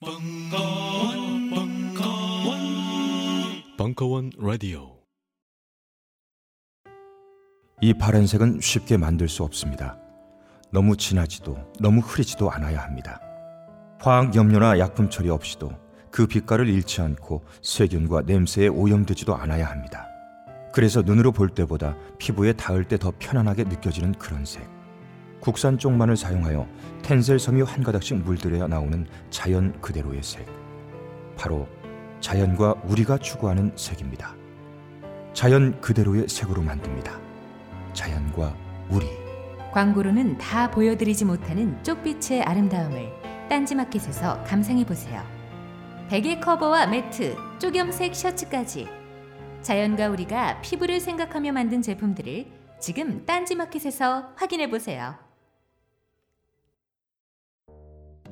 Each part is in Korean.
벙커원, 벙커원, 벙커원 라디오. 이 파란색은 쉽게 만들 수 없습니다. 너무 진하지도 너무 흐리지도 않아야 합니다. 화학 염료나 약품 처리 없이도 그 빛깔을 잃지 않고 세균과 냄새에 오염되지도 않아야 합니다. 그래서 눈으로 볼 때보다 피부에 닿을 때 더 편안하게 느껴지는 그런 색. 국산 쪽만을 사용하여 텐셀 섬유 한 가닥씩 물들여야 나오는 자연 그대로의 색. 바로 자연과 우리가 추구하는 색입니다. 자연 그대로의 색으로 만듭니다. 자연과 우리. 광고로는 다 보여드리지 못하는 쪽빛의 아름다움을 딴지마켓에서 감상해 보세요. 베개 커버와 매트, 쪽염색 셔츠까지 자연과 우리가 피부를 생각하며 만든 제품들을 지금 딴지마켓에서 확인해 보세요.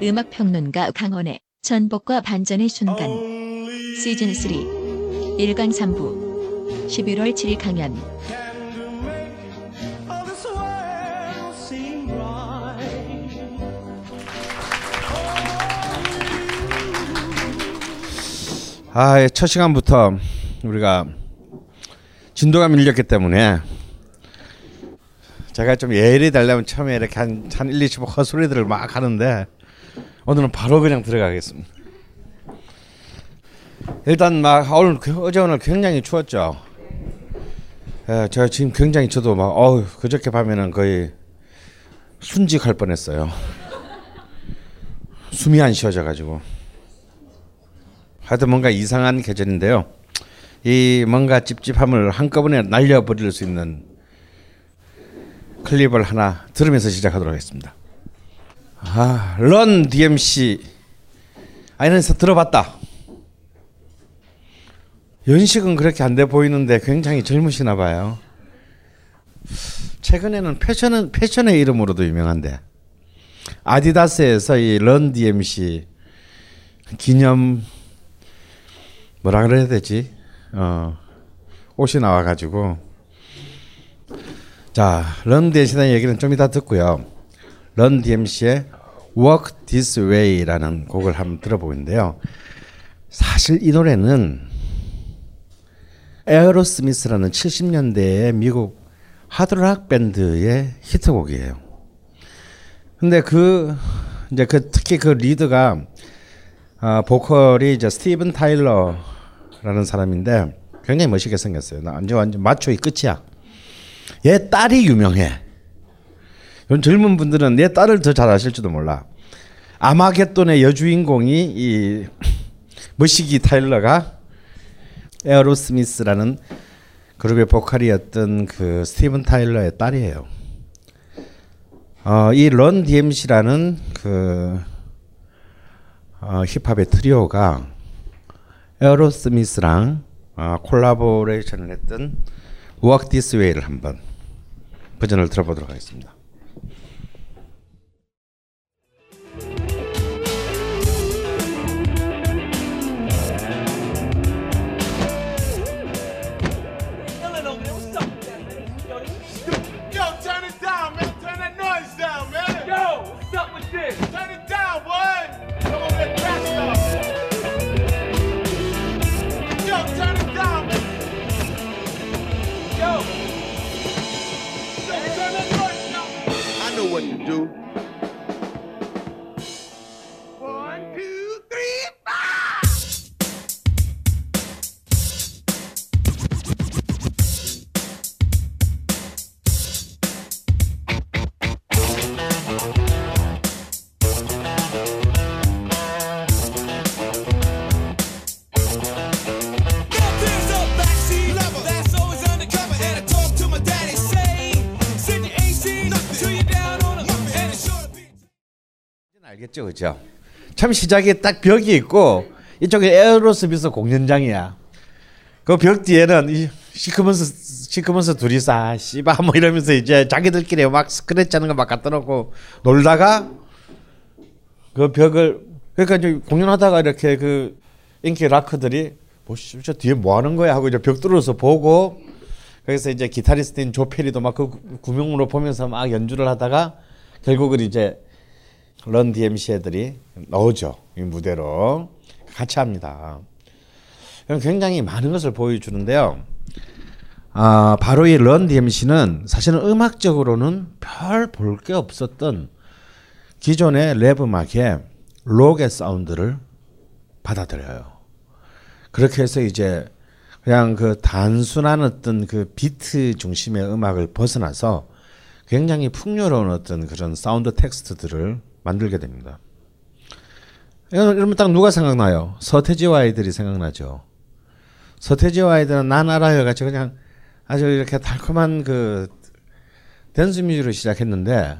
음악 평론가 강원의 전복과 반전의 순간. 시즌 3 1강 3부. 11월 7일 강연. 아, 첫 시간부터 우리가 진도가 밀렸기 때문에 제가 좀 예를 달려면 처음에 이렇게 한, 한 1, 2, 10 헛소리들을 막 하는데 오늘은 바로 그냥 들어가겠습니다. 일단 막 오늘 그- 어제 오늘 굉장히 추웠죠. 예, 제가 지금 굉장히 저도 막 어우 그저께 밤에는 거의 순직할 뻔했어요. 숨이 안 쉬어져 가지고. 하여튼 뭔가 이상한 계절인데요. 이 뭔가 찝찝함을 한꺼번에 날려버릴 수 있는 클립을 하나 들으면서 시작하도록 하겠습니다. 아, 런 DMC 아이는서 들어봤다. 연식은 그렇게 안 돼 보이는데 굉장히 젊으시나 봐요. 최근에는 패션은 패션의 이름으로도 유명한데 아디다스에서 이 런 DMC 기념 뭐라 그래야 되지? 어 옷이 나와가지고 자, 런 DMC라는 얘기는 좀 이따 듣고요. 런 DMC의 Walk This Way라는 곡을 한번 들어보는데요. 사실 이 노래는 에어로스미스라는 70년대의 미국 하드락 밴드의 히트곡이에요. 근데 그 이제 그 특히 그 리드가 아, 보컬이 이제 스티븐 타일러라는 사람인데 굉장히 멋있게 생겼어요. 나 완전 완전 마초이 끝이야. 얘 딸이 유명해. 이런 젊은 분들은 내 딸을 더 잘 아실지도 몰라. 아마겟돈의 여주인공이 이 머시기 타일러가 에어로스미스라는 그룹의 보컬이었던 그 스티븐 타일러의 딸이에요. 어, 이런 DMC라는 그 어, 힙합의 트리오가 에어로스미스랑 어, 콜라보레이션을 했던 Walk Way를 한번 버전을 들어보도록 하겠습니다. 참 시작에 딱 벽이 있고 이쪽에 에어로스미스 공연장이야. 그 벽 뒤에는 이 시커먼서 시커먼서 둘이서 아, 씨바 뭐 이러면서 이제 자기들끼리 막 스크래치 하는 거 막 갖다 놓고 놀다가 그 벽을 그러니까 이제 공연하다가 이렇게 그 인기 락커들이 뭐저 뒤에 뭐 하는 거야 하고 이제 벽 뚫어서 보고 거기서 이제 기타리스트인 조페리도 막 그 구명으로 보면서 막 연주를 하다가 결국은 이제 런 DMC 애들이 나오죠 이 무대로 같이 합니다. 굉장히 많은 것을 보여주는데요. 아 바로 이 런 DMC는 사실은 음악적으로는 별 볼 게 없었던 기존의 랩 음악의 록의 사운드를 받아들여요. 그렇게 해서 이제 그냥 그 단순한 어떤 그 비트 중심의 음악을 벗어나서 굉장히 풍요로운 어떤 그런 사운드 텍스트들을 만들게 됩니다. 이러면 딱 누가 생각나요? 서태지와 아이들이 생각나죠. 서태지와 아이들은 난 알아요 같이 그냥 아주 이렇게 달콤한 그 댄스 뮤직으로 시작했는데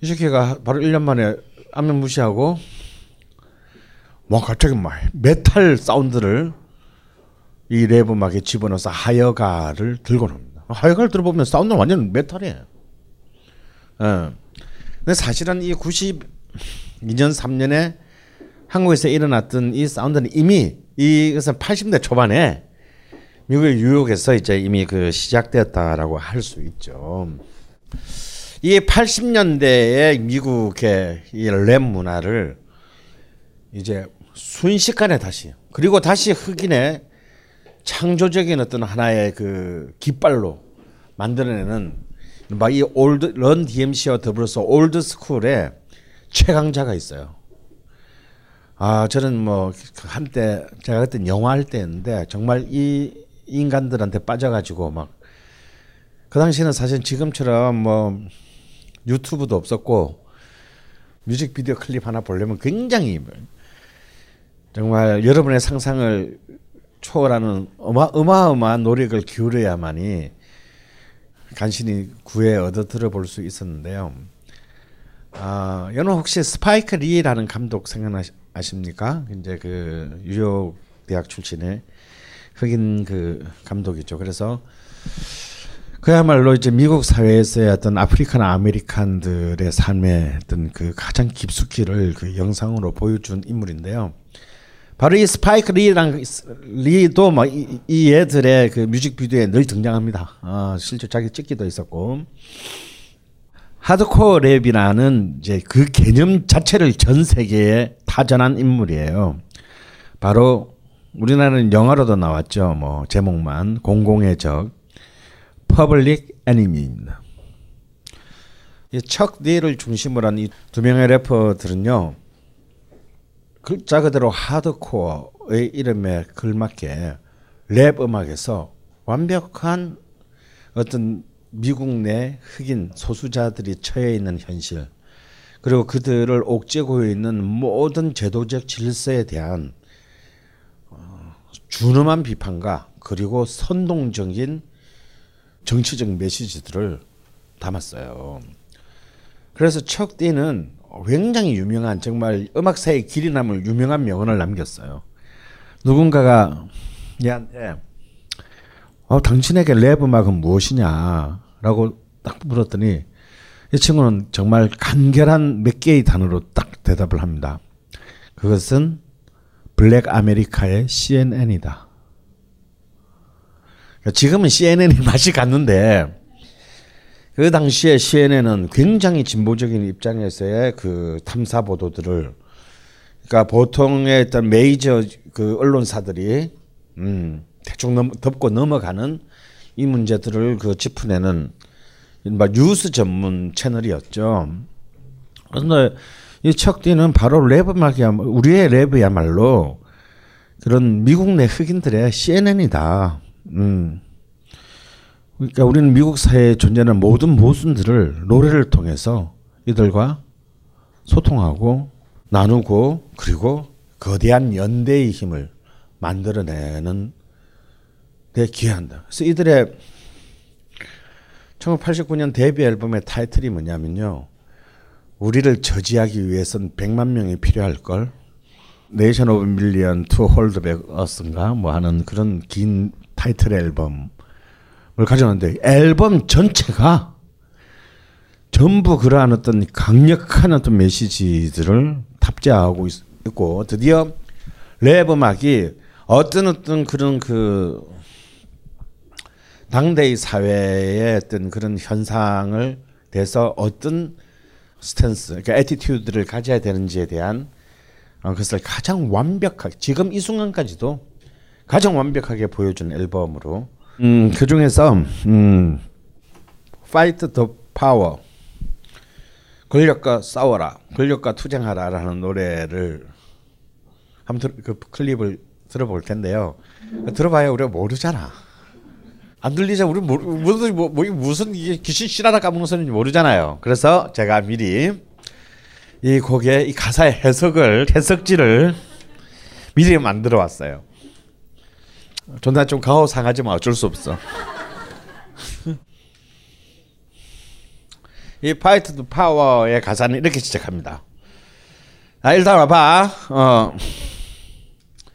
이 새끼가 바로 1년 만에 안면 무시하고 뭐 갑자기 막 메탈 사운드를 이 랩 음악에 집어넣어서 하여가를 들고 옵니다. 하여가를 들어보면 사운드는 완전 메탈이에요. 예. 근데 사실은 이 92년 3년에 한국에서 일어났던 이 사운드는 이미 이것은 80대 초반에 미국의 뉴욕에서 이제 이미 그 시작되었다라고 할 수 있죠. 이 80년대의 미국의 이 랩 문화를 이제 순식간에 다시 그리고 다시 흑인의 창조적인 어떤 하나의 그 깃발로 만들어내는 막이 old Run DMC와 더불어서 old school의 최강자가 있어요. 아 저는 뭐 한때 제가 그때 영화 할 때였는데 정말 이 인간들한테 빠져가지고 막 그 당시에는 사실 지금처럼 뭐 유튜브도 없었고 뮤직비디오 클립 하나 보려면 굉장히 정말 여러분의 상상을 초월하는 어마, 어마어마한 노력을 기울여야만이 간신히 구해 얻어 들어 볼 수 있었는데요. 아, 여러분 혹시 스파이크 리라는 감독 생각나십니까? 이제 그 뉴욕 대학 출신의 흑인 그 감독이죠. 그래서 그야말로 이제 미국 사회에서의 어떤 African American들의 삶의 어떤 그 가장 깊숙이를 그 영상으로 보여준 인물인데요. 바로 이 스파이크 리랑 리도 막이 이 애들의 그 뮤직비디오에 늘 등장합니다. 아, 실제 자기 찍기도 있었고 하드코어 랩이라는 이제 그 개념 자체를 전 세계에 타전한 인물이에요. 바로 우리나라는 영화로도 나왔죠. 뭐 제목만 공공의 적 퍼블릭 애니미입니다. 이 Chuck D를 중심으로 한 이 두 명의 래퍼들은요. 글자 그대로 하드코어의 이름에 걸맞게 랩 음악에서 완벽한 어떤 미국 내 흑인 소수자들이 처해 있는 현실 그리고 그들을 옥죄고 있는 모든 제도적 질서에 대한 어, 준엄한 비판과 그리고 선동적인 정치적 메시지들을 담았어요. 그래서 Chuck D는 굉장히 유명한 정말 음악사의 길이 남을 유명한 명언을 남겼어요. 누군가가 얘한테 어, 당신에게 랩 음악은 무엇이냐라고 딱 물었더니 이 친구는 정말 간결한 몇 개의 단어로 딱 대답을 합니다. 그것은 블랙 아메리카의 CNN이다. 지금은 CNN이 맛이 갔는데 그 당시에 CNN은 굉장히 진보적인 입장에서의 그 탐사 보도들을 그러니까 보통의 어떤 메이저 그 언론사들이 음 대충 넘, 덮고 넘어가는 이 문제들을 그 짚어내는 이른바 뉴스 전문 채널이었죠. 그런데 이 척디는 바로 랩음악이야 우리의 랩이야말로 그런 미국 내 흑인들의 CNN이다. 음. 그러니까 우리는 미국 사회에 존재하는 모든 모순들을 노래를 통해서 이들과 소통하고 나누고 그리고 거대한 연대의 힘을 만들어내는 데 기여한다. 그래서 이들의 1989년 데뷔 앨범의 타이틀이 뭐냐면요. 우리를 저지하기 위해선 100만 명이 필요할 걸. Nation of Million to Hold Back Us인가 뭐 하는 그런 긴 타이틀 앨범을 가져왔는데 앨범 전체가 전부 그러한 어떤 강력한 어떤 메시지들을 탑재하고 있, 있고 드디어 랩 음악이 어떤 어떤 그런 그 당대의 사회의 어떤 그런 현상을 대해서 어떤 stance, 그러니까 attitude를 가져야 되는지에 대한 어, 그것을 가장 완벽하게 지금 이 순간까지도 가장 완벽하게 보여준 앨범으로 음, 그 중에서 음, Fight the Power. 권력과 싸워라. 권력과 투쟁하라라는 노래를 한번 들, 그 클립을 들어볼 텐데요. 들어봐야 우리가 모르잖아. 안 들리자. 우리 모르, 무슨 뭐, 뭐 무슨 이게 귀신 씨나락 까먹는 소리인지 모르잖아요. 그래서 제가 미리 이 곡의 이 가사의 해석을 해석지를 미리 만들어 왔어요. 존나 좀 가오 상하지만 어쩔 수 없어. 이 Fight the Power의 가사는 이렇게 시작합니다. 아 일단 와봐. 어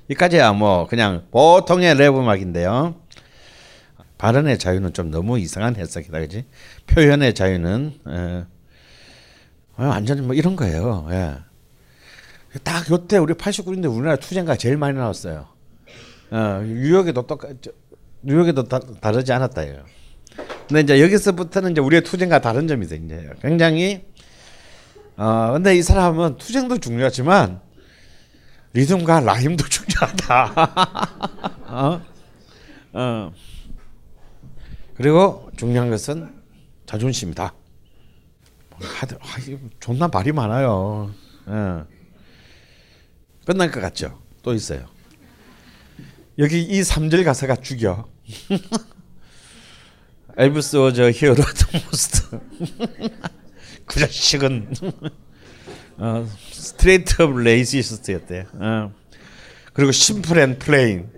이까지야 뭐 그냥 보통의 랩 음악인데요. 발언의 자유는 좀 너무 이상한 해석이다, 그지? 표현의 자유는 에, 완전히 뭐 이런 거예요. 예. 딱 요때 우리 89년대 우리나라 투쟁가 제일 많이 나왔어요. 어, 뉴욕에도 똑같 뉴욕에도 다, 다르지 않았다요. 근데 이제 여기서부터는 이제 우리의 투쟁과 다른 점이 이제 굉장히 어 근데 이 사람은 투쟁도 중요하지만 리듬과 라임도 중요하다. 어? 어. 그리고 중요한 것은 자존심이다. 하드, 아, 존나 말이 많아요. 예. 끝날 것 같죠? 또 있어요. 여기 이 3절 가사가 죽여. Elvis was a hero to most. 그 자식은 어, straight up racist였대. 어. 그리고 simple and plain.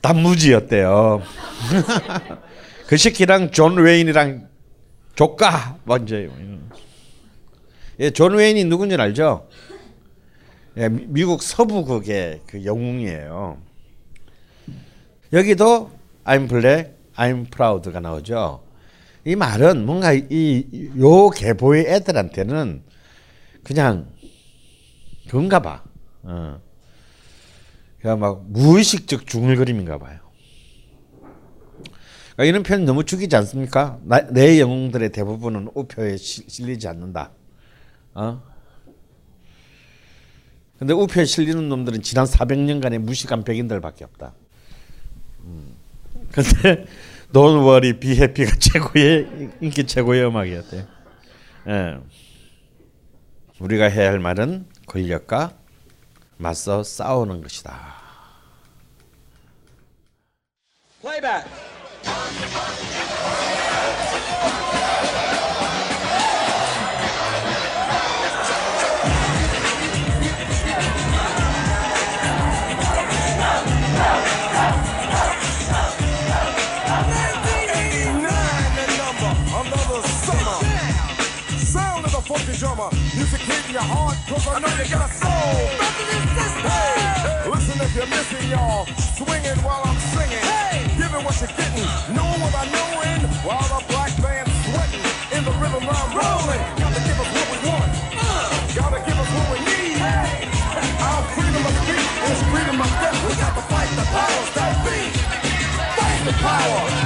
단무지였대요. 그 새끼랑 존 웨인이랑 좆까 먼저. 예, 존 웨인이 누군지 알죠? 예, 미국 서부극의 그 영웅이에요. 여기도 I'm black, I'm proud가 나오죠. 이 말은 뭔가 이 요 계보의 애들한테는 그냥 그런가 봐. 어. 그냥 막 무의식적 중얼거림인가 봐요. 그러니까 이런 표현 너무 죽이지 않습니까? 나, 내 영웅들의 대부분은 우표에 시, 실리지 않는다. 어? 근데 우표에 실리는 놈들은 지난 400년간의 무식한 백인들밖에 없다. 음. 근데 Don't worry, be happy가 최고의 인기 최고의 음악이었대. 예. 우리가 해야 할 말은 권력과 맞서 싸우는 것이다. Playback. Drummer. Music hitting your heart, cause I know you got a soul. Hey, listen if you're missing, y'all. Swinging while I'm singing. Giving what you're getting. Knowing what I'm knowing. While the black band's sweating. In the rhythm I'm rolling. Gotta give us what we want. Gotta give us what we need. Our freedom of speech is freedom of death. We got to fight the powers that be. Fight the power.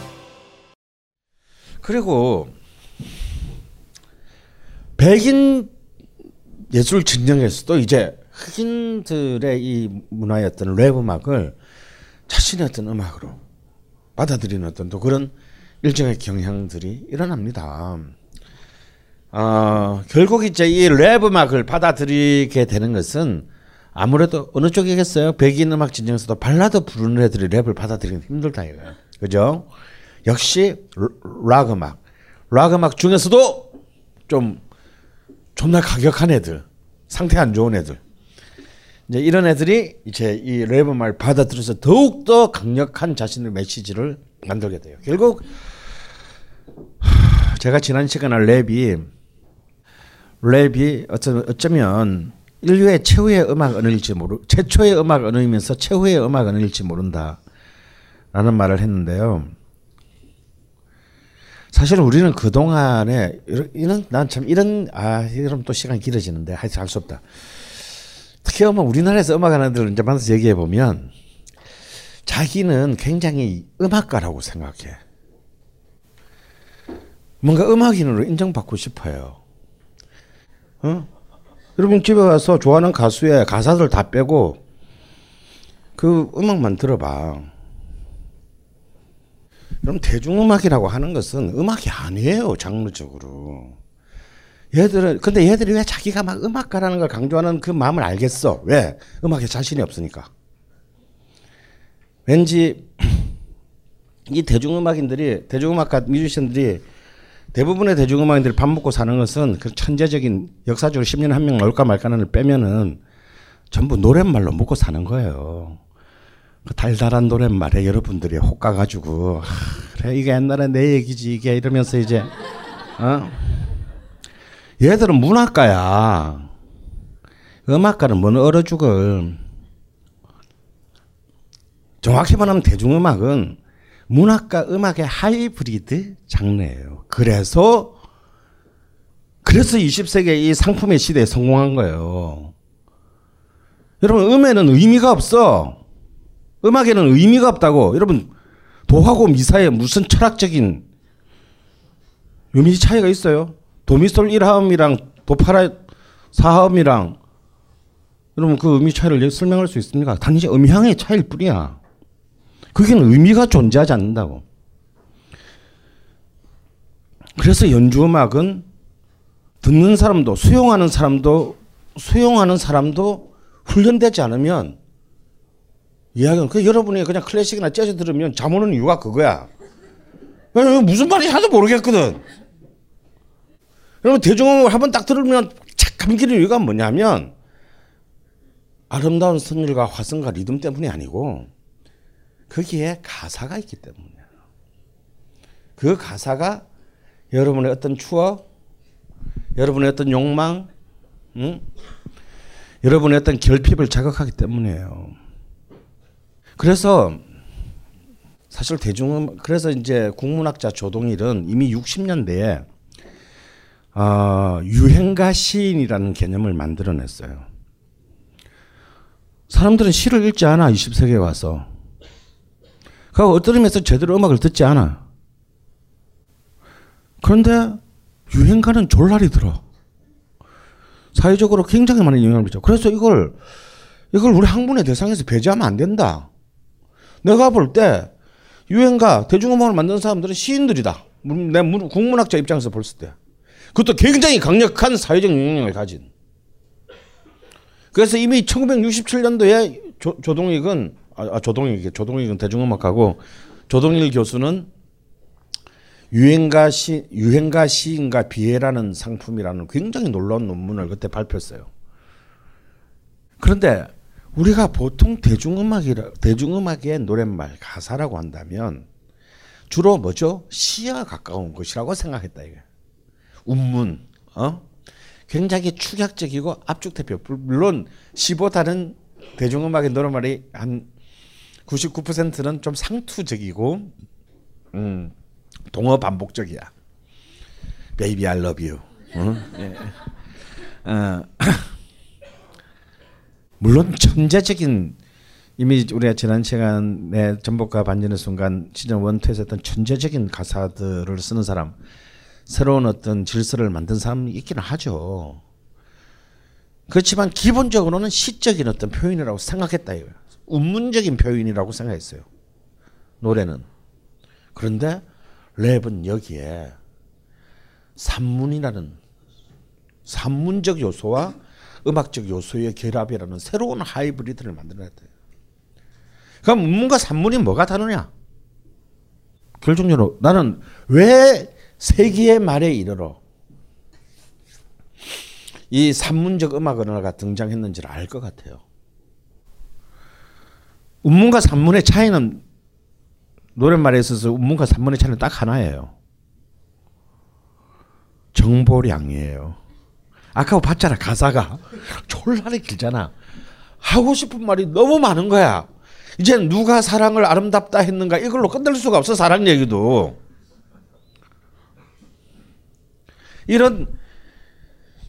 그리고 백인 예술 진영에서도 이제 흑인들의 이 어떤 랩 음악을 자신의 어떤 음악으로 받아들이는 어떤 또 그런 일정의 경향들이 일어납니다. 어, 결국 이제 이 랩 음악을 받아들이게 되는 것은 아무래도 어느 쪽이겠어요? 백인 음악 진영에서도 발라드 부르는 애들이 랩을 받아들이기 힘들다 이거예요. 그죠? 역시 락 음악, 락 음악 중에서도 좀 존나 과격한 애들, 상태 안 좋은 애들. 이제 이런 애들이 이제 이랩 음악을 받아들여서 더욱 더 강력한 자신의 메시지를 만들게 돼요. 결국 하, 제가 지난 시간에 랩이 랩이 어쩌, 어쩌면 인류의 최후의 음악 언어일지 모르 최초의 음악 언어이면서 최후의 음악 언어일지 모른다라는 말을 했는데요. 사실 우리는 그 동안에 이런 난 참 이런 아 이러면 또 시간 이 길어지는데 하여튼 할수 없다. 특히 아마 우리나라에서 음악하는 애들 이제 만나서 얘기해 보면 자기는 굉장히 음악가라고 생각해. 뭔가 음악인으로 인정받고 싶어요. 어? 여러분 집에 가서 좋아하는 가수의 가사들 다 빼고 그 음악만 들어봐. 그럼 대중음악이라고 하는 것은 음악이 아니에요, 장르적으로. 얘들은, 근데 얘들이 왜 자기가 막 음악가라는 걸 강조하는 그 마음을 알겠어? 왜? 음악에 자신이 없으니까. 왠지 이 대중음악인들이, 대중음악가 뮤지션들이 대부분의 대중음악인들이 밥 먹고 사는 것은 그 천재적인 역사적으로 10년에 한명 나올까 말까를 빼면은 전부 노랫말로 먹고 사는 거예요. 그 달달한 노랫말에 여러분들이 혹가가지고 하, 그래 이게 옛날에 내 얘기지 이게 이러면서 이제 어? 얘들은 문학가야. 음악가는 뭔 얼어 죽을. 정확히 말하면 대중음악은 문학과 음악의 하이브리드 장르예요. 그래서 그래서 20세기 이 상품의 시대에 성공한 거예요. 여러분 음에는 의미가 없어. 음악에는 의미가 없다고. 여러분 도하고 미사에 무슨 철학적인 의미 차이가 있어요? 도미솔 1화음이랑 도파라 4화음이랑 여러분 그 의미 차이를 설명할 수 있습니까? 단지 음향의 차이일 뿐이야. 그게 의미가 존재하지 않는다고. 그래서 연주 음악은 듣는 사람도 수용하는 사람도 수용하는 사람도 훈련되지 않으면 이야기는 그 여러분이 그냥 클래식이나 재즈 들으면 잠 오는 이유가 그거야. 왜, 무슨 말인지 하나도 모르겠거든. 여러분 대중음악을 한번 딱 들으면 착 감기는 이유가 뭐냐면 아름다운 선율과 화성과 리듬 때문이 아니고 거기에 가사가 있기 때문이야. 그 가사가 여러분의 어떤 추억, 여러분의 어떤 욕망, 응? 여러분의 어떤 결핍을 자극하기 때문이에요. 그래서 사실 대중음 그래서 이제 국문학자 조동일은 이미 60년대에 어, 유행가 시인이라는 개념을 만들어냈어요. 사람들은 시를 읽지 않아 20세기에 와서. 그 어떤 의미에서 제대로 음악을 듣지 않아. 그런데 유행가는 졸라리 들어. 사회적으로 굉장히 많은 영향을 미쳐. 그래서 이걸 이걸 우리 학문의 대상에서 배제하면 안 된다. 내가 볼 때 유행가 대중음악을 만든 사람들은 시인들이다. 문- 내 문- 국문학자 입장에서 봤을 때. 그것도 굉장히 강력한 사회적 영향력을 가진. 그래서 이미 1967년도에 조, 조동익은 아, 아 조동익 조동익은 대중음악하고 조동일 교수는 유행가 시 유행가 시인과 비애라는 상품이라는 굉장히 놀라운 논문을 그때 발표했어요. 그런데 우리가 보통 대중음악이라 대중음악의 노랫말 가사라고 한다면 주로 뭐죠? 시와 가까운 것이라고 생각했다 이게. 운문, 어? 굉장히 축약적이고 압축대표. 물론 시보다는 대중음악의 노랫말이 한 99%는 좀 상투적이고, 음, 동어 반복적이야. Love you. 어? 예. 어, 물론 천재적인 이미 우리가 지난 시간에 전복과 반전의 순간 시즌 1, 2에서 했던 천재적인 가사들을 쓰는 사람 새로운 어떤 질서를 만든 사람이 있기는 하죠. 그렇지만 기본적으로는 시적인 어떤 표현이라고 생각했다 이거예요. 운문적인 표현이라고 생각했어요. 노래는. 그런데 랩은 여기에 산문이라는 산문적 요소와 음악적 요소의 결합이라는 새로운 하이브리드를 만들어냈대요. 그럼 문과 산문이 뭐가 다르냐? 결정적으로 나는 왜 세기의 말에 이르러 이 산문적 음악 언어가 등장했는지를 알 것 같아요. 운문과 산문의 차이는 노랫말에 있어서 운문과 산문의 차이는 딱 하나예요. 정보량이에요. 아까 봤잖아 가사가 졸라리 길잖아. 하고 싶은 말이 너무 많은 거야. 이제 누가 사랑을 아름답다 했는가 이걸로 끝낼 수가 없어 사랑 얘기도. 이런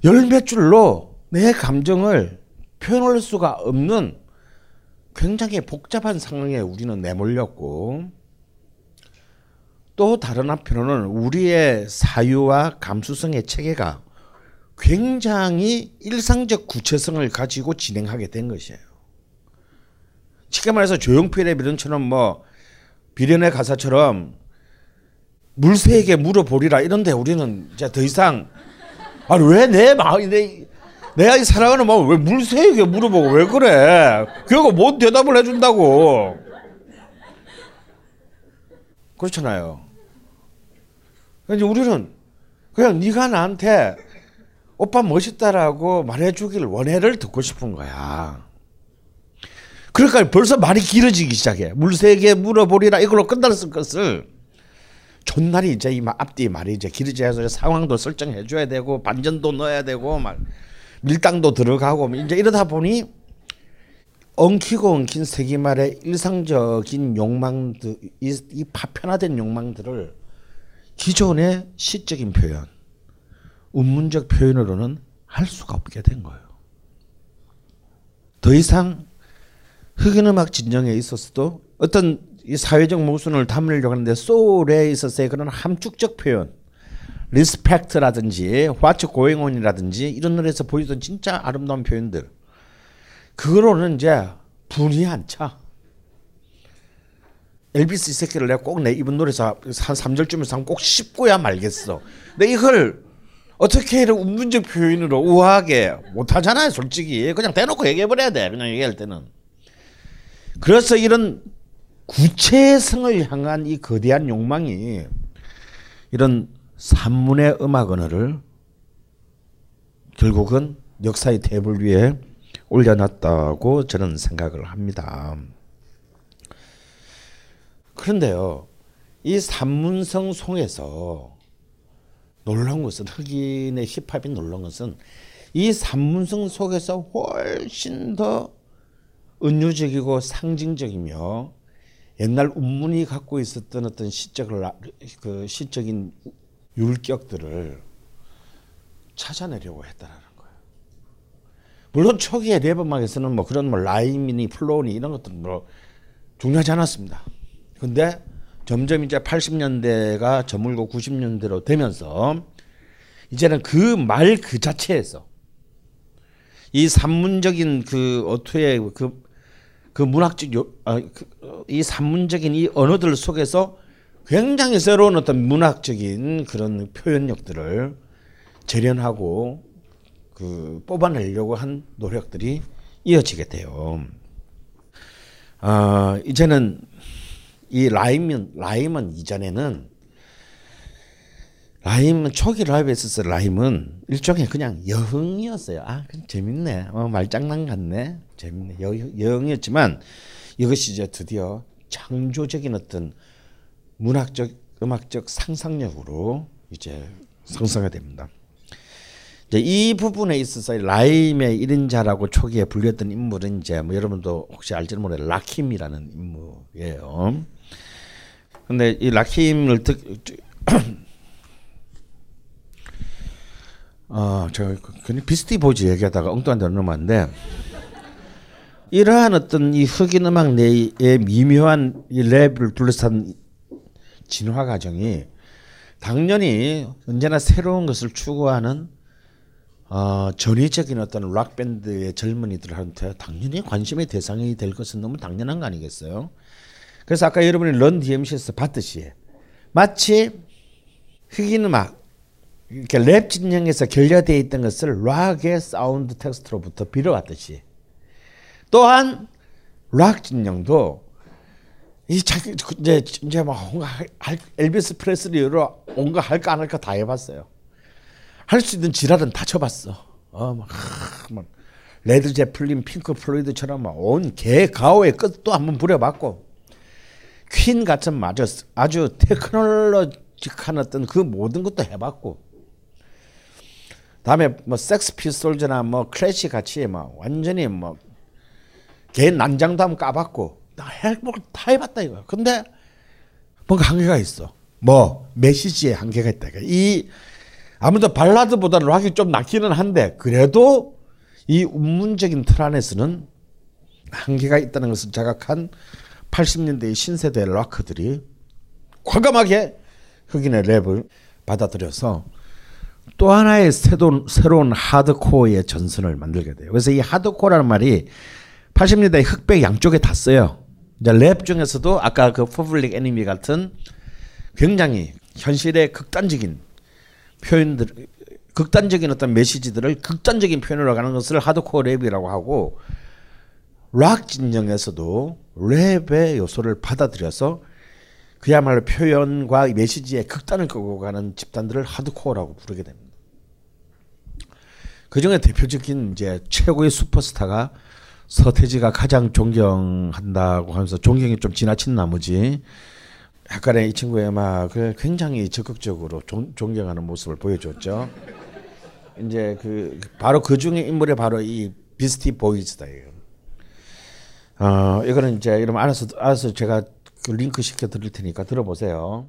열몇 줄로 내 감정을 표현할 수가 없는 굉장히 복잡한 상황에 우리는 내몰렸고 또 다른 한편으로는 우리의 사유와 감수성의 체계가 굉장히 일상적 구체성을 가지고 진행하게 된 것이에요. 쉽게 말해서 조용필의 비련처럼 뭐 비련의 가사처럼 물새에게 물어보리라 이런데 우리는 이제 더 이상 아니 왜 내 마음 내 내가 이 사랑하는 마음 왜 물새에게 물어보고 왜 그래? 그거 뭔 대답을 해준다고? 그렇잖아요. 근데 우리는 그냥 네가 나한테 오빠 멋있다라고 말해주길 원해를 듣고 싶은 거야. 그러니까 벌써 말이 길어지기 시작해. 물새에게 물어보리라 이걸로 끝났을 것을 존날이 이제 이 마- 앞뒤 말이 이제 길어져서 상황도 설정해 줘야 되고 반전도 넣어야 되고 막 밀당도 들어가고 이제 이러다 보니 엉키고 엉킨 세기말의 일상적인 욕망들 이, 이 파편화된 욕망들을 기존의 시적인 표현, 운문적 표현으로는 할 수가 없게 된 거예요. 더 이상 흑인 음악 진영에 있어서도 어떤 이 사회적 모순을 담으려고 하는데 소울에 있어서의 그런 함축적 표현, Respect라든지 Going On이라든지 이런 노래에서 보이던 진짜 아름다운 표현들 그거로는 이제 분이 안 차. 엘비스 이 새끼를 내가 꼭 내 이번 노래에서 한 3절쯤에서 꼭 씹고야 말겠어. 근데 이걸 어떻게 이런 운문적 표현으로 우아하게 못하잖아요 솔직히. 그냥 대놓고 얘기해버려야 돼. 그냥 얘기할 때는. 그래서 이런 구체성을 향한 이 거대한 욕망이 이런 산문의 음악 언어를 결국은 역사의 탭을 위에 올려놨다고 저는 생각을 합니다. 그런데요, 이 산문성 송에서 놀라운 것은 흑인의 힙합이 놀라운 것은 이 산문성 속에서 훨씬 더 은유적이고 상징적이며 옛날 운문이 갖고 있었던 어떤 시적을 아- 그 시적인 율격들을 찾아내려고 했다라는 거예요. 물론 초기의 랩 음악에서는 뭐 그런 뭐 rhyme이니 flow니 이런 것들은 뭐 중요하지 않았습니다. 근데 점점 이제 80년대가 저물고 90년대로 되면서 이제는 그 말그 자체에서 이 산문적인 그 어투의 그, 그 문학적 요, 아, 그, 어, 이 산문적인 이 언어들 속에서 굉장히 새로운 어떤 문학적인 그런 표현력들을 재련하고 그 뽑아내려고 한 노력들이 이어지게 돼요. 아 이제는 이 라임은 라임은 이전에는 라임은 초기 랩에 있어서 라임은 일종의 그냥 여흥이었어요. 아, 그냥 재밌네. 어, 말장난 같네. 재밌네. 여, 여흥이었지만 이것이 이제 드디어 창조적인 어떤 문학적, 음악적 상상력으로 이제 성사가 됩니다. 이제 이 부분에 있어서 라임의 1인자라고 초기에 불렸던 인물은 이제 뭐 여러분도 혹시 알지는 몰라요. 라킴이라는 인물이에요. 근데 이 라킴을 듣, 어, 저 그냥 비스티 보지 얘기하다가 엉뚱한 데 넘어왔는데 이러한 어떤 이 흑인 음악 내의 미묘한 이 랩을 둘러싼 진화 과정이 당연히 언제나 새로운 것을 추구하는 어, 전위적인 어떤 락 밴드의 젊은이들한테 당연히 관심의 대상이 될 것은 너무 당연한 거 아니겠어요? 그래서 아까 여러분이 런 DMC에서 봤듯이 마치 흑인 음악 이렇게 랩 진영에서 결여되어 있던 것을 락의 사운드 텍스트로부터 빌어왔듯이 또한 락 진영도 이 자기 이제 이제 막 엘비스 프레슬리로 온가 할까 안 할까 다 해봤어요. 할 수 있는 지랄은 다 쳐봤어. 어막 막 레드 제플린, 핑크 플로이드처럼 온갖 가오의 끝도 한번 부려봤고 퀸 같은 아주 아주 테크놀로직한 어떤 그 모든 것도 해봤고 다음에 뭐 섹스 피스톨즈나 뭐 클래시 같이 막 완전히 뭐개 난장도 한번 까봤고 다해다 해봤다 이거. 근데 뭔가 한계가 있어. 뭐 메시지에 한계가 있다. 이 아무래도 발라드보다 락이 좀 낫기는 한데 그래도 이 운문적인 틀 안에서는 한계가 있다는 것을 자각한 80년대의 신세대 락커들이 과감하게 흑인의 랩을 받아들여서 또 하나의 새로운, 새로운 하드코어의 전선을 만들게 돼요. 그래서 이 하드코어라는 말이 80년대 흑백 양쪽에 다 써요. 이제 랩 중에서도 아까 그 Public Enemy 같은 굉장히 현실의 극단적인 표현들, 극단적인 어떤 메시지들을 극단적인 표현으로 가는 것을 하드코어 랩이라고 하고 락 진영에서도 랩의 요소를 받아들여서 그야말로 표현과 메시지의 극단을 끌고 가는 집단들을 하드코어라고 부르게 됩니다. 그 중에 대표적인 이제 최고의 슈퍼스타가 서태지가 가장 존경한다고 하면서 존경이 좀 지나친 나머지 약간의 이 친구의 음악을 굉장히 적극적으로 존, 존경하는 모습을 보여줬죠. 이제 그 바로 그 중에 인물이 바로 이 비스티 보이즈다예요. 어 이거는 이제 여러분 알아서 알아서 제가 그 링크 시켜 드릴 테니까 들어보세요.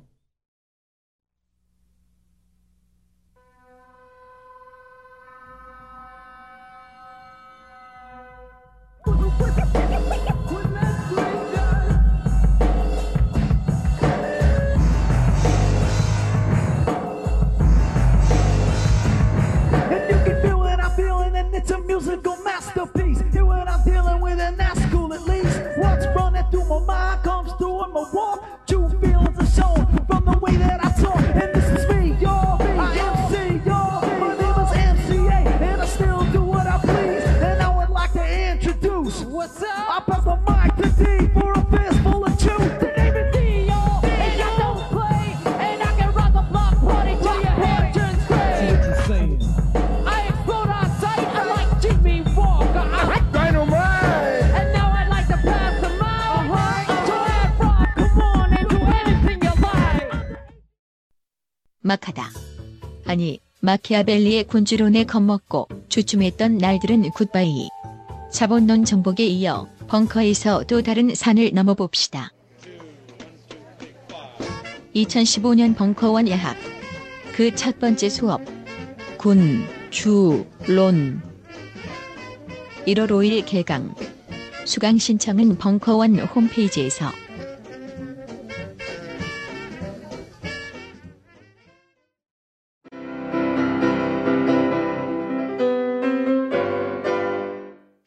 My mind comes through in my walk. True feelings are shown from the way that I talk. 막하다. 아니, 마키아벨리의 군주론에 겁먹고 주춤했던 날들은 굿바이. 자본론 정복에 이어 벙커에서 또 다른 산을 넘어봅시다. 2015년 벙커원 야학. 그첫 번째 수업. 군, 주, 론. 1월 5일 개강. 수강 신청은 벙커원 홈페이지에서.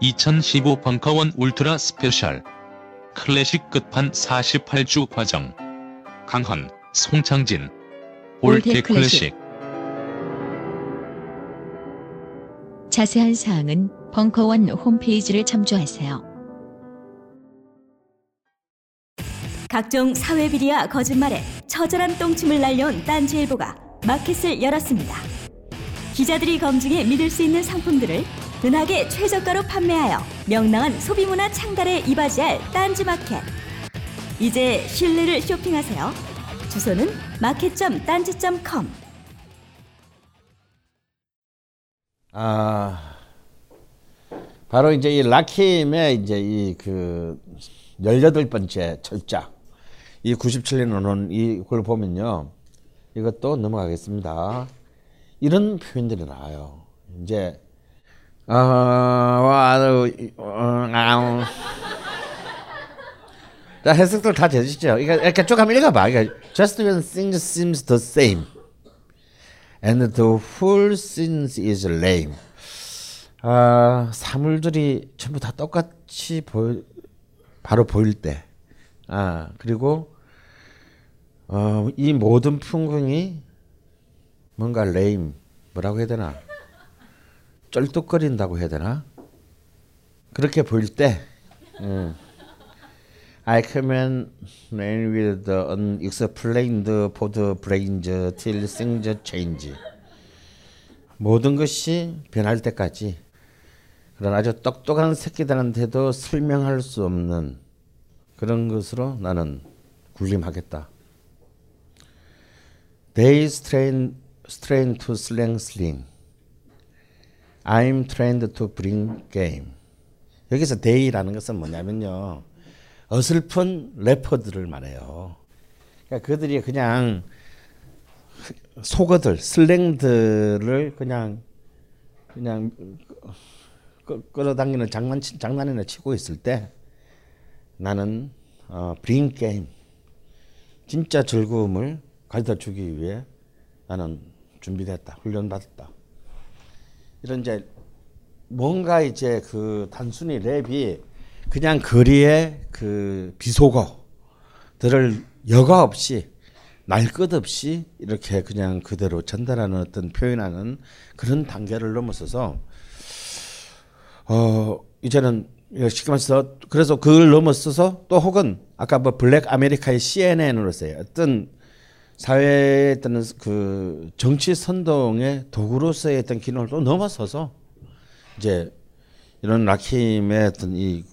(2015) 벙커원 Ultra Special. 클래식 끝판 48주 과정. 강헌 송창진. old old 클래식. 자세한 사항은 벙커원 홈페이지를 참조하세요. 각종 사회 비리와 거짓말에 처절한 똥침을 날려온 딴지일보가 마켓을 열었습니다. 기자들이 검증해 믿을 수 있는 상품들을 은하계 최저가로 판매하여 명랑한 소비문화 창달에 이바지할 딴지마켓. 이제 신뢰를 쇼핑하세요. 주소는 마켓.딴지.com. 아 바로 이제 이 라킴의 이제 이그 18번째 철자 이 97년 오는 이걸 보면요. 이것도 넘어가겠습니다. 이런 표현들이 나와요. 이제 어, 와, 어. 자, 해석들 다 되시죠? 이거 이렇게 쭉 한번 읽어봐. 이거 just when things seems the same and the whole scene is lame. 아, 사물들이 전부 다 똑같이 보여, 바로 보일 때, 아 그리고 어, 이 모든 풍경이 뭔가 레임 뭐라고 해야 되나 쩔뚝거린다고 해야 되나 그렇게 보일 때 음. I come in man with the unexplained pod brains till things change 모든 것이 변할 때까지 그런 아주 똑똑한 새끼들한테도 설명할 수 없는 그런 것으로 나는 군림하겠다. They strain, strain to slang sling. I'm trained to bring game. 여기서 they라는 것은 뭐냐면요. 어슬픈 래퍼들을 말해요. 그러니까 그들이 그냥 속어들, 슬랭들을 그냥 그냥 끌- 끌어당기는 장난 장난이나 치고 있을 때 나는 어, 브링 게임 진짜 즐거움을 가져다 주기 위해 나는 준비됐다 훈련 받았다 이런 이제 뭔가 이제 그 단순히 랩이 그냥 거리의 그 비속어들을 여과 없이 날 것 없이 이렇게 그냥 그대로 전달하는 어떤 표현하는 그런 단계를 넘어서서 어 이제는 쉽게 말해서 그래서 그걸 넘어서서 또 혹은 아까 뭐 블랙 아메리카의 CNN으로서의 어떤 사회에 어떤 그 정치 선동의 도구로서의 어떤 기능을 또 넘어서서 이제 이런 라킴의 어떤 이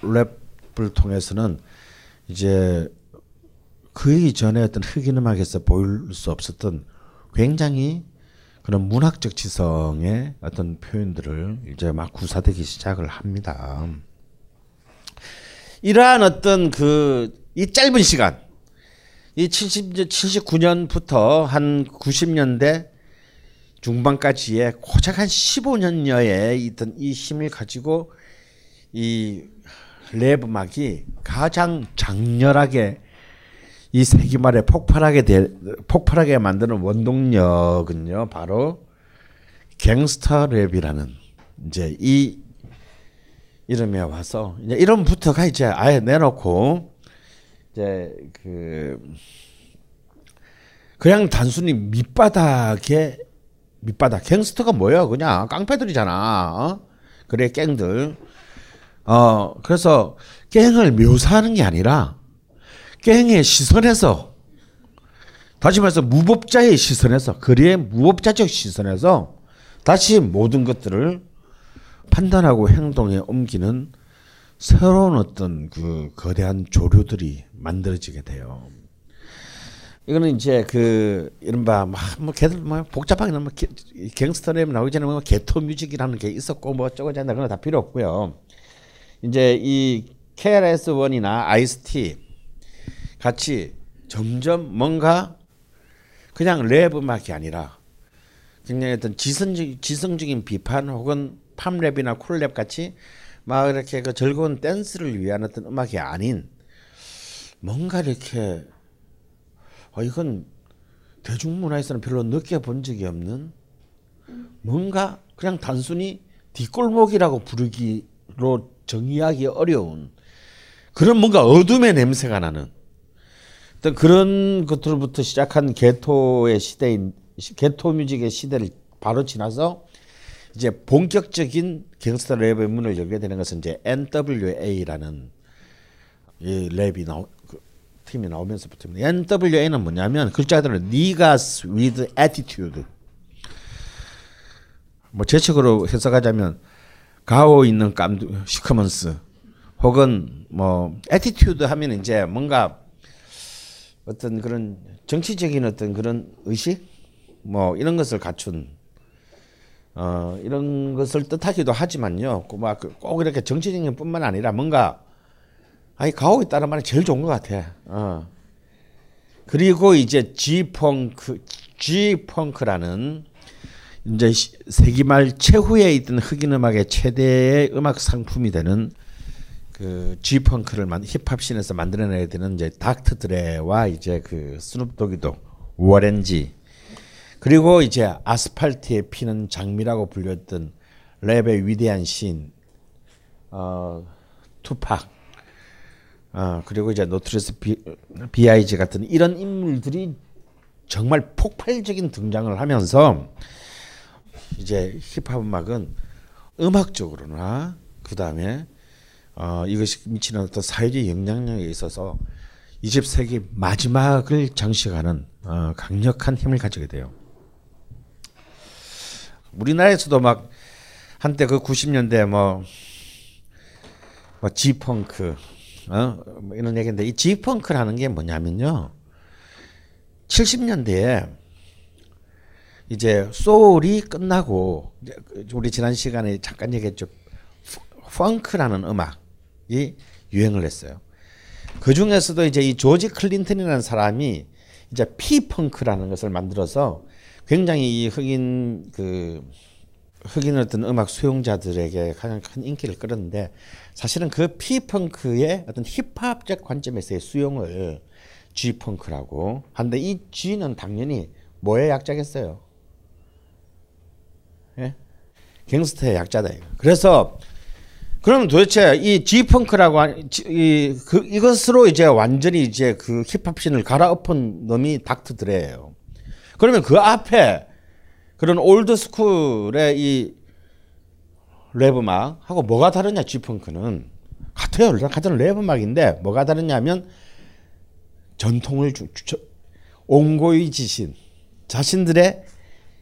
랩을 통해서는 이제 그 이전에 어떤 흑인 음악에서 보일 수 없었던 굉장히 그런 문학적 지성의 어떤 표현들을 이제 막 구사되기 시작을 합니다. 이러한 어떤 그 이 짧은 시간, 이 70, 79년부터 한 90년대 중반까지의 고작 한 15년여의 있던 이 힘을 가지고 이 랩 음악이 가장 장렬하게 이 세기 말에 폭발하게 되, 폭발하게 만드는 원동력은요 바로 갱스터 랩이라는 이제 이 이름에 와서 이제 이름부터가 이제 아예 내놓고 이제 그 그냥 단순히 밑바닥에 밑바닥 갱스터가 뭐야 그냥 깡패들이잖아 어? 그래 갱들 어 그래서 갱을 묘사하는 게 아니라 갱의 시선에서 다시 말해서 무법자의 시선에서 거리의 무법자적 시선에서 다시 모든 것들을 판단하고 행동에 옮기는 새로운 어떤 그 거대한 조류들이 만들어지게 돼요. 이거는 이제 그 이른바 막뭐 걔들 뭐 복잡하게 뭐 게- 갱스터 랩 나오기 전에 뭐 게토 music이라는 게 있었고 뭐 어쩌고 저쩌고 그런 거 다 필요 없고요. 이제 이 KRS-1이나 Ice-T 같이 점점 뭔가 그냥 랩 음악이 아니라 굉장히 어떤 지성적, 지성적인 비판 혹은 팝랩이나 cool랩 같이 막 이렇게 그 즐거운 댄스를 위한 어떤 음악이 아닌 뭔가 이렇게 어, 이건 대중문화에서는 별로 느껴본 적이 없는 뭔가 그냥 단순히 뒷골목이라고 부르기로 정의하기 어려운 그런 뭔가 어둠의 냄새가 나는 어떤 그런 것들부터 시작한 게토의 시대인 게토 뮤직의 시대를 바로 지나서 이제 본격적인 갱스터 랩의 문을 열게 되는 것은 이제 NWA라는 이 랩이 나오 그 팀이 나오면서부터입니다. NWA는 뭐냐면 글자 그대로 Niggas with Attitude. 뭐 제식으로 해석하자면 가오 있는 깜두 시커먼스 혹은 뭐 attitude 하면 이제 뭔가 어떤 그런 정치적인 어떤 그런 의식 뭐 이런 것을 갖춘 어 이런 것을 뜻하기도 하지만요. 막꼭 이렇게 정치적인 뿐만 아니라 뭔가 아니 가오 있다는 말이 제일 좋은 것 같아. 어. 그리고 이제 G 펑크 G 펑크라는 이제 시- 세기 말 최후에 있던 흑인 음악의 최대의 음악 상품이 되는 그 G funk를 만 힙합 scene에서 만들어내야 되는 이제 Dr. Dre와 이제 그 Snoop Dogg이고 Warren G 그리고 이제 아스팔트에 피는 장미라고 불렸던 랩의 위대한 신 어, 2Pac 어, 그리고 이제 Notorious B, B.I.G 같은 이런 인물들이 정말 폭발적인 등장을 하면서 이제 힙합 음악은 음악적으로나 그 다음에 어, 이것이 미치는 어떤 사회적 영향력에 있어서 20세기 마지막을 장식하는 어, 강력한 힘을 가지게 돼요. 우리나라에서도 막 한때 그 90년대 뭐, 뭐 G펑크 어? 뭐 이런 얘기인데 이 G펑크라는 게 뭐냐면요. 70년대에 이제 소울이 끝나고 이제 우리 지난 시간에 잠깐 얘기했죠. 펑크라는 음악이 유행을 했어요. 그 중에서도 이제 이 조지 클린턴이라는 사람이 이제 피펑크라는 것을 만들어서 굉장히 이 흑인 그 흑인 어떤 음악 수용자들에게 가장 큰 인기를 끌었는데 사실은 그 피펑크의 어떤 힙합적 관점에서의 수용을 G펑크라고 하는데 이 G는 당연히 뭐의 약자겠어요? 예? 갱스터의 약자다 이거. 그래서 그러면 도대체 이 G펑크라고 한, 지- 이, 그, 이것으로 이제 완전히 이제 그 힙합씬을 갈아엎은 놈이 닥터 드레예요. 그러면 그 앞에 그런 old school의 이 랩 음악하고 뭐가 다르냐 G funk는 같아요. 같은 랩 음악인데 뭐가 다르냐면 전통을 주, 주, 온고이지신 자신들의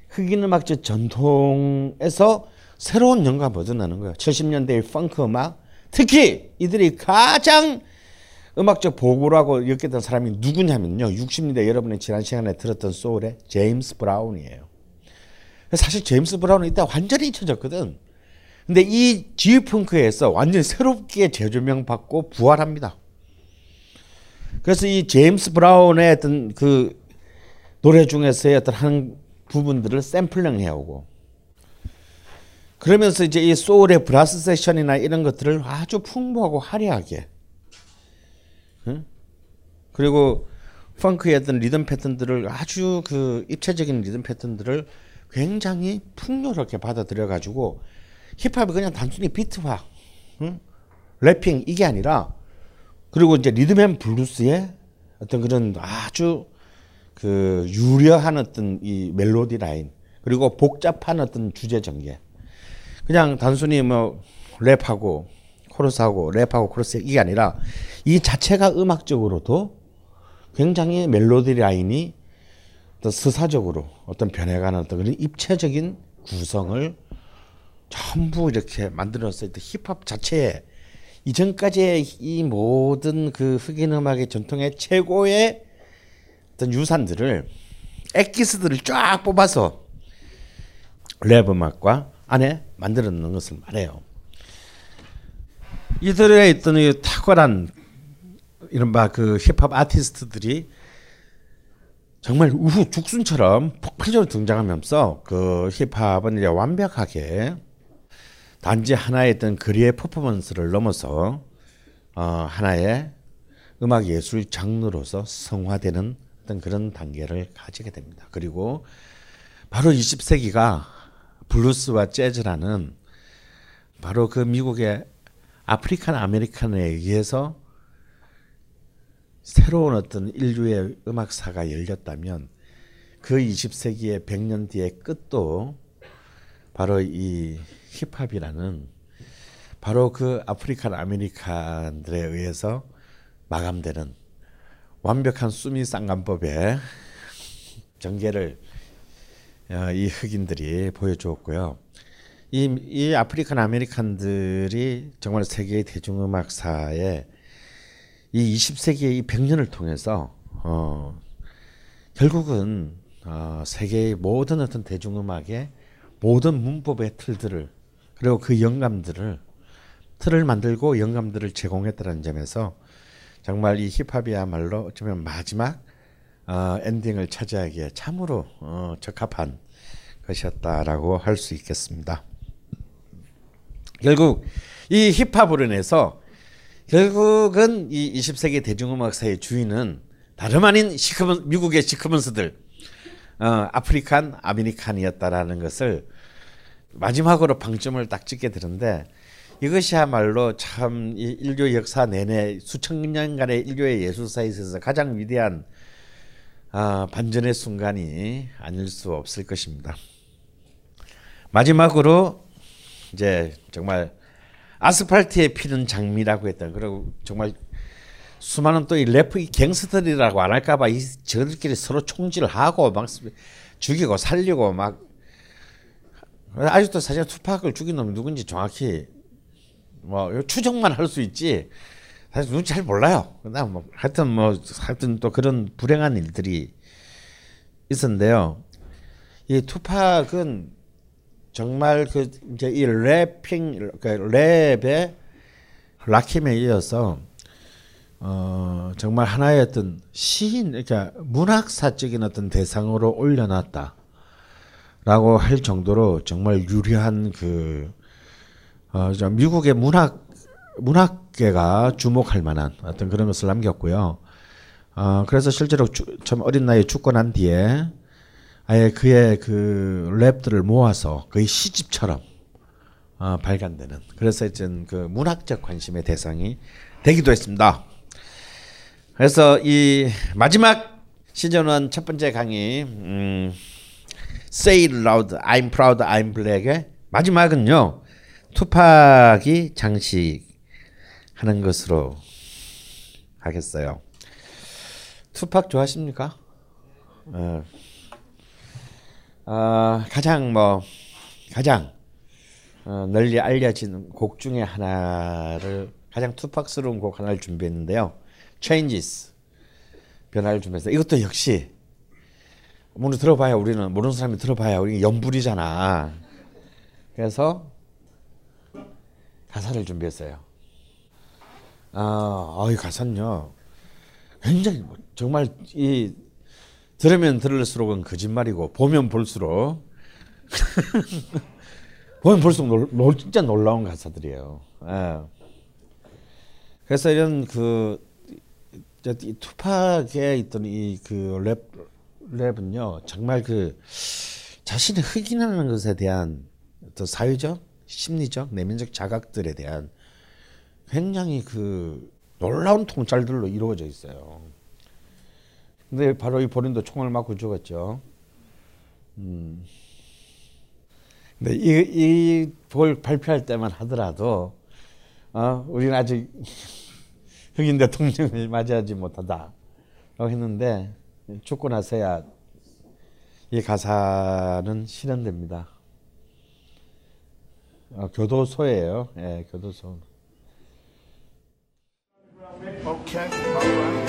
흑인 음악적 전통에서 새로운 영감을 얻어내는 거예요. 70년대의 funk 음악 특히 이들이 가장 음악적 보고라고 여겼던 사람이 누구냐면요. 60년대 여러분이 지난 시간에 들었던 소울의 제임스 브라운이에요. 사실 제임스 브라운은 이때 완전히 잊혀졌거든. 근데 이 G-funk에서 완전히 새롭게 재조명 받고 부활합니다. 그래서 이 제임스 브라운의 어떤 그 노래 중에서의 어떤 한 부분들을 샘플링 해오고 그러면서 이제 이 소울의 브라스 세션이나 이런 것들을 아주 풍부하고 화려하게 응? 그리고 어떤 리듬 패턴들을 아주 그 입체적인 리듬 패턴들을 굉장히 풍요롭게 받아들여 가지고 힙합이 그냥 단순히 비트화, 응? rapping 이게 아니라 그리고 이제 리듬 앤 블루스의 어떤 그런 아주 그 유려한 어떤 이 멜로디 라인 그리고 복잡한 어떤 주제 전개. 그냥 단순히 뭐 랩하고 코러스하고 랩하고 코러스 이게 아니라 이 자체가 음악적으로도 굉장히 멜로디 라인이 또 서사적으로 어떤 변해가는 어떤 그런 입체적인 구성을 전부 이렇게 만들었어요. 또 힙합 자체에 이전까지의 이 모든 그 흑인 음악의 전통의 최고의 어떤 유산들을 엑기스들을 쫙 뽑아서 랩 음악과 안에 만들어 놓는 것을 말해요. 이들의 있던 이 탁월한 이른바 그 힙합 아티스트들이 정말 우후 죽순처럼 폭발적으로 등장하면서 그 힙합은 이제 완벽하게 단지 하나의 어떤 거리의 퍼포먼스를 넘어서 어 하나의 음악 예술 장르로서 성화되는 어떤 그런 단계를 가지게 됩니다. 그리고 바로 20세기가 블루스와 재즈라는 바로 그 미국의 African American에 의해서 새로운 어떤 인류의 음악사가 열렸다면 그 20세기의 100년 뒤의 끝도 바로 이 힙합이라는 바로 그 African American들에 의해서 마감되는 완벽한 수미 쌍관법의 전개를 어, 이 흑인들이 보여주었고요. 이, 이 African American들이 정말 세계 대중음악사에 이 20세기의 이 100년을 통해서 어, 결국은 어, 세계의 모든 어떤 대중음악의 모든 문법의 틀들을 그리고 그 영감들을 틀을 만들고 영감들을 제공했다는 점에서 정말 이 힙합이야말로 어쩌면 마지막 어, 엔딩을 차지하기에 참으로 어, 적합한 것이었다라고 할 수 있겠습니다. 결국 이 힙합으로 인해서 결국은 이 20세기 대중음악사의 주인은 다름 아닌 시커먼 미국의 시커먼스들 어, African American이었다라는 것을 마지막으로 방점을 딱 찍게 되는데 이것이야말로 참이 인류 역사 내내 수천 년간의 인류의 예술사에 있어서 가장 위대한 아, 반전의 순간이 아닐 수 없을 것입니다. 마지막으로 이제 정말 아스팔트에 피는 장미라고 했다. 그리고 정말 수많은 또 이 래프 이 갱스터들이라고 안 할까봐 이 저들끼리 서로 총질을 하고 막 죽이고 살리고 막 아직도 사실 투팍을 죽인 놈이 누군지 정확히 뭐 추정만 할 수 있지 사실 누군지 잘 몰라요. 그다음 뭐 하여튼 뭐 하여튼 또 그런 불행한 일들이 있었는데요. 이 투팍은 정말 그 이제 이 래핑 그 랩의 라킴에 이어서 어 정말 하나의 어떤 시인 그러니까 문학사적인 어떤 대상으로 올려놨다라고 할 정도로 정말 유리한 그 어, 저 미국의 문학 문학계가 주목할 만한 어떤 그런 것을 남겼고요. 어, 그래서 실제로 주, 참 어린 나이에 죽고 난 뒤에 아예 그의 그 랩들을 모아서 거의 시집처럼 어, 발간되는 그래서 이제 그 문학적 관심의 대상이 되기도 했습니다. 그래서 이 마지막 시즌 1첫 번째 강의 음, Say it loud, I'm proud, I'm black의 마지막은요 투팍이 장식하는 것으로 하겠어요. 투팍 좋아하십니까? 어. 어, 가장 뭐 가장 어, 널리 알려진 곡 중에 하나를 가장 투팍스러운 곡 하나를 준비했는데요. Changes 변화를 준비해서 이것도 역시 오늘 들어봐야 우리는 모르는 사람이 들어봐야 우리 연불이잖아. 그래서 가사를 준비했어요. 아, 어 이 가사는요. 굉장히 뭐 정말 이 들으면 들을수록은 거짓말이고 보면 볼수록 보면 볼수록 놀, 놀, 진짜 놀라운 가사들이에요. 예. 그래서 이런 그이 투팍에 있던 이 그 랩 랩은요 정말 그 자신의 흑인이라는 것에 대한 어떤 사회적, 심리적, 내면적 자각들에 대한 굉장히 그 놀라운 통찰들로 이루어져 있어요. 근데 바로 이 본인도 총을 맞고 죽었죠. 음. 근데 이 이볼 발표할 때만 하더라도 어, 우리는 아직 흑인 대통령을 맞이하지 못하다 라고 했는데 죽고 나서야 이 가사는 실현됩니다. 어, 교도소예요. 예, 교도소. Okay,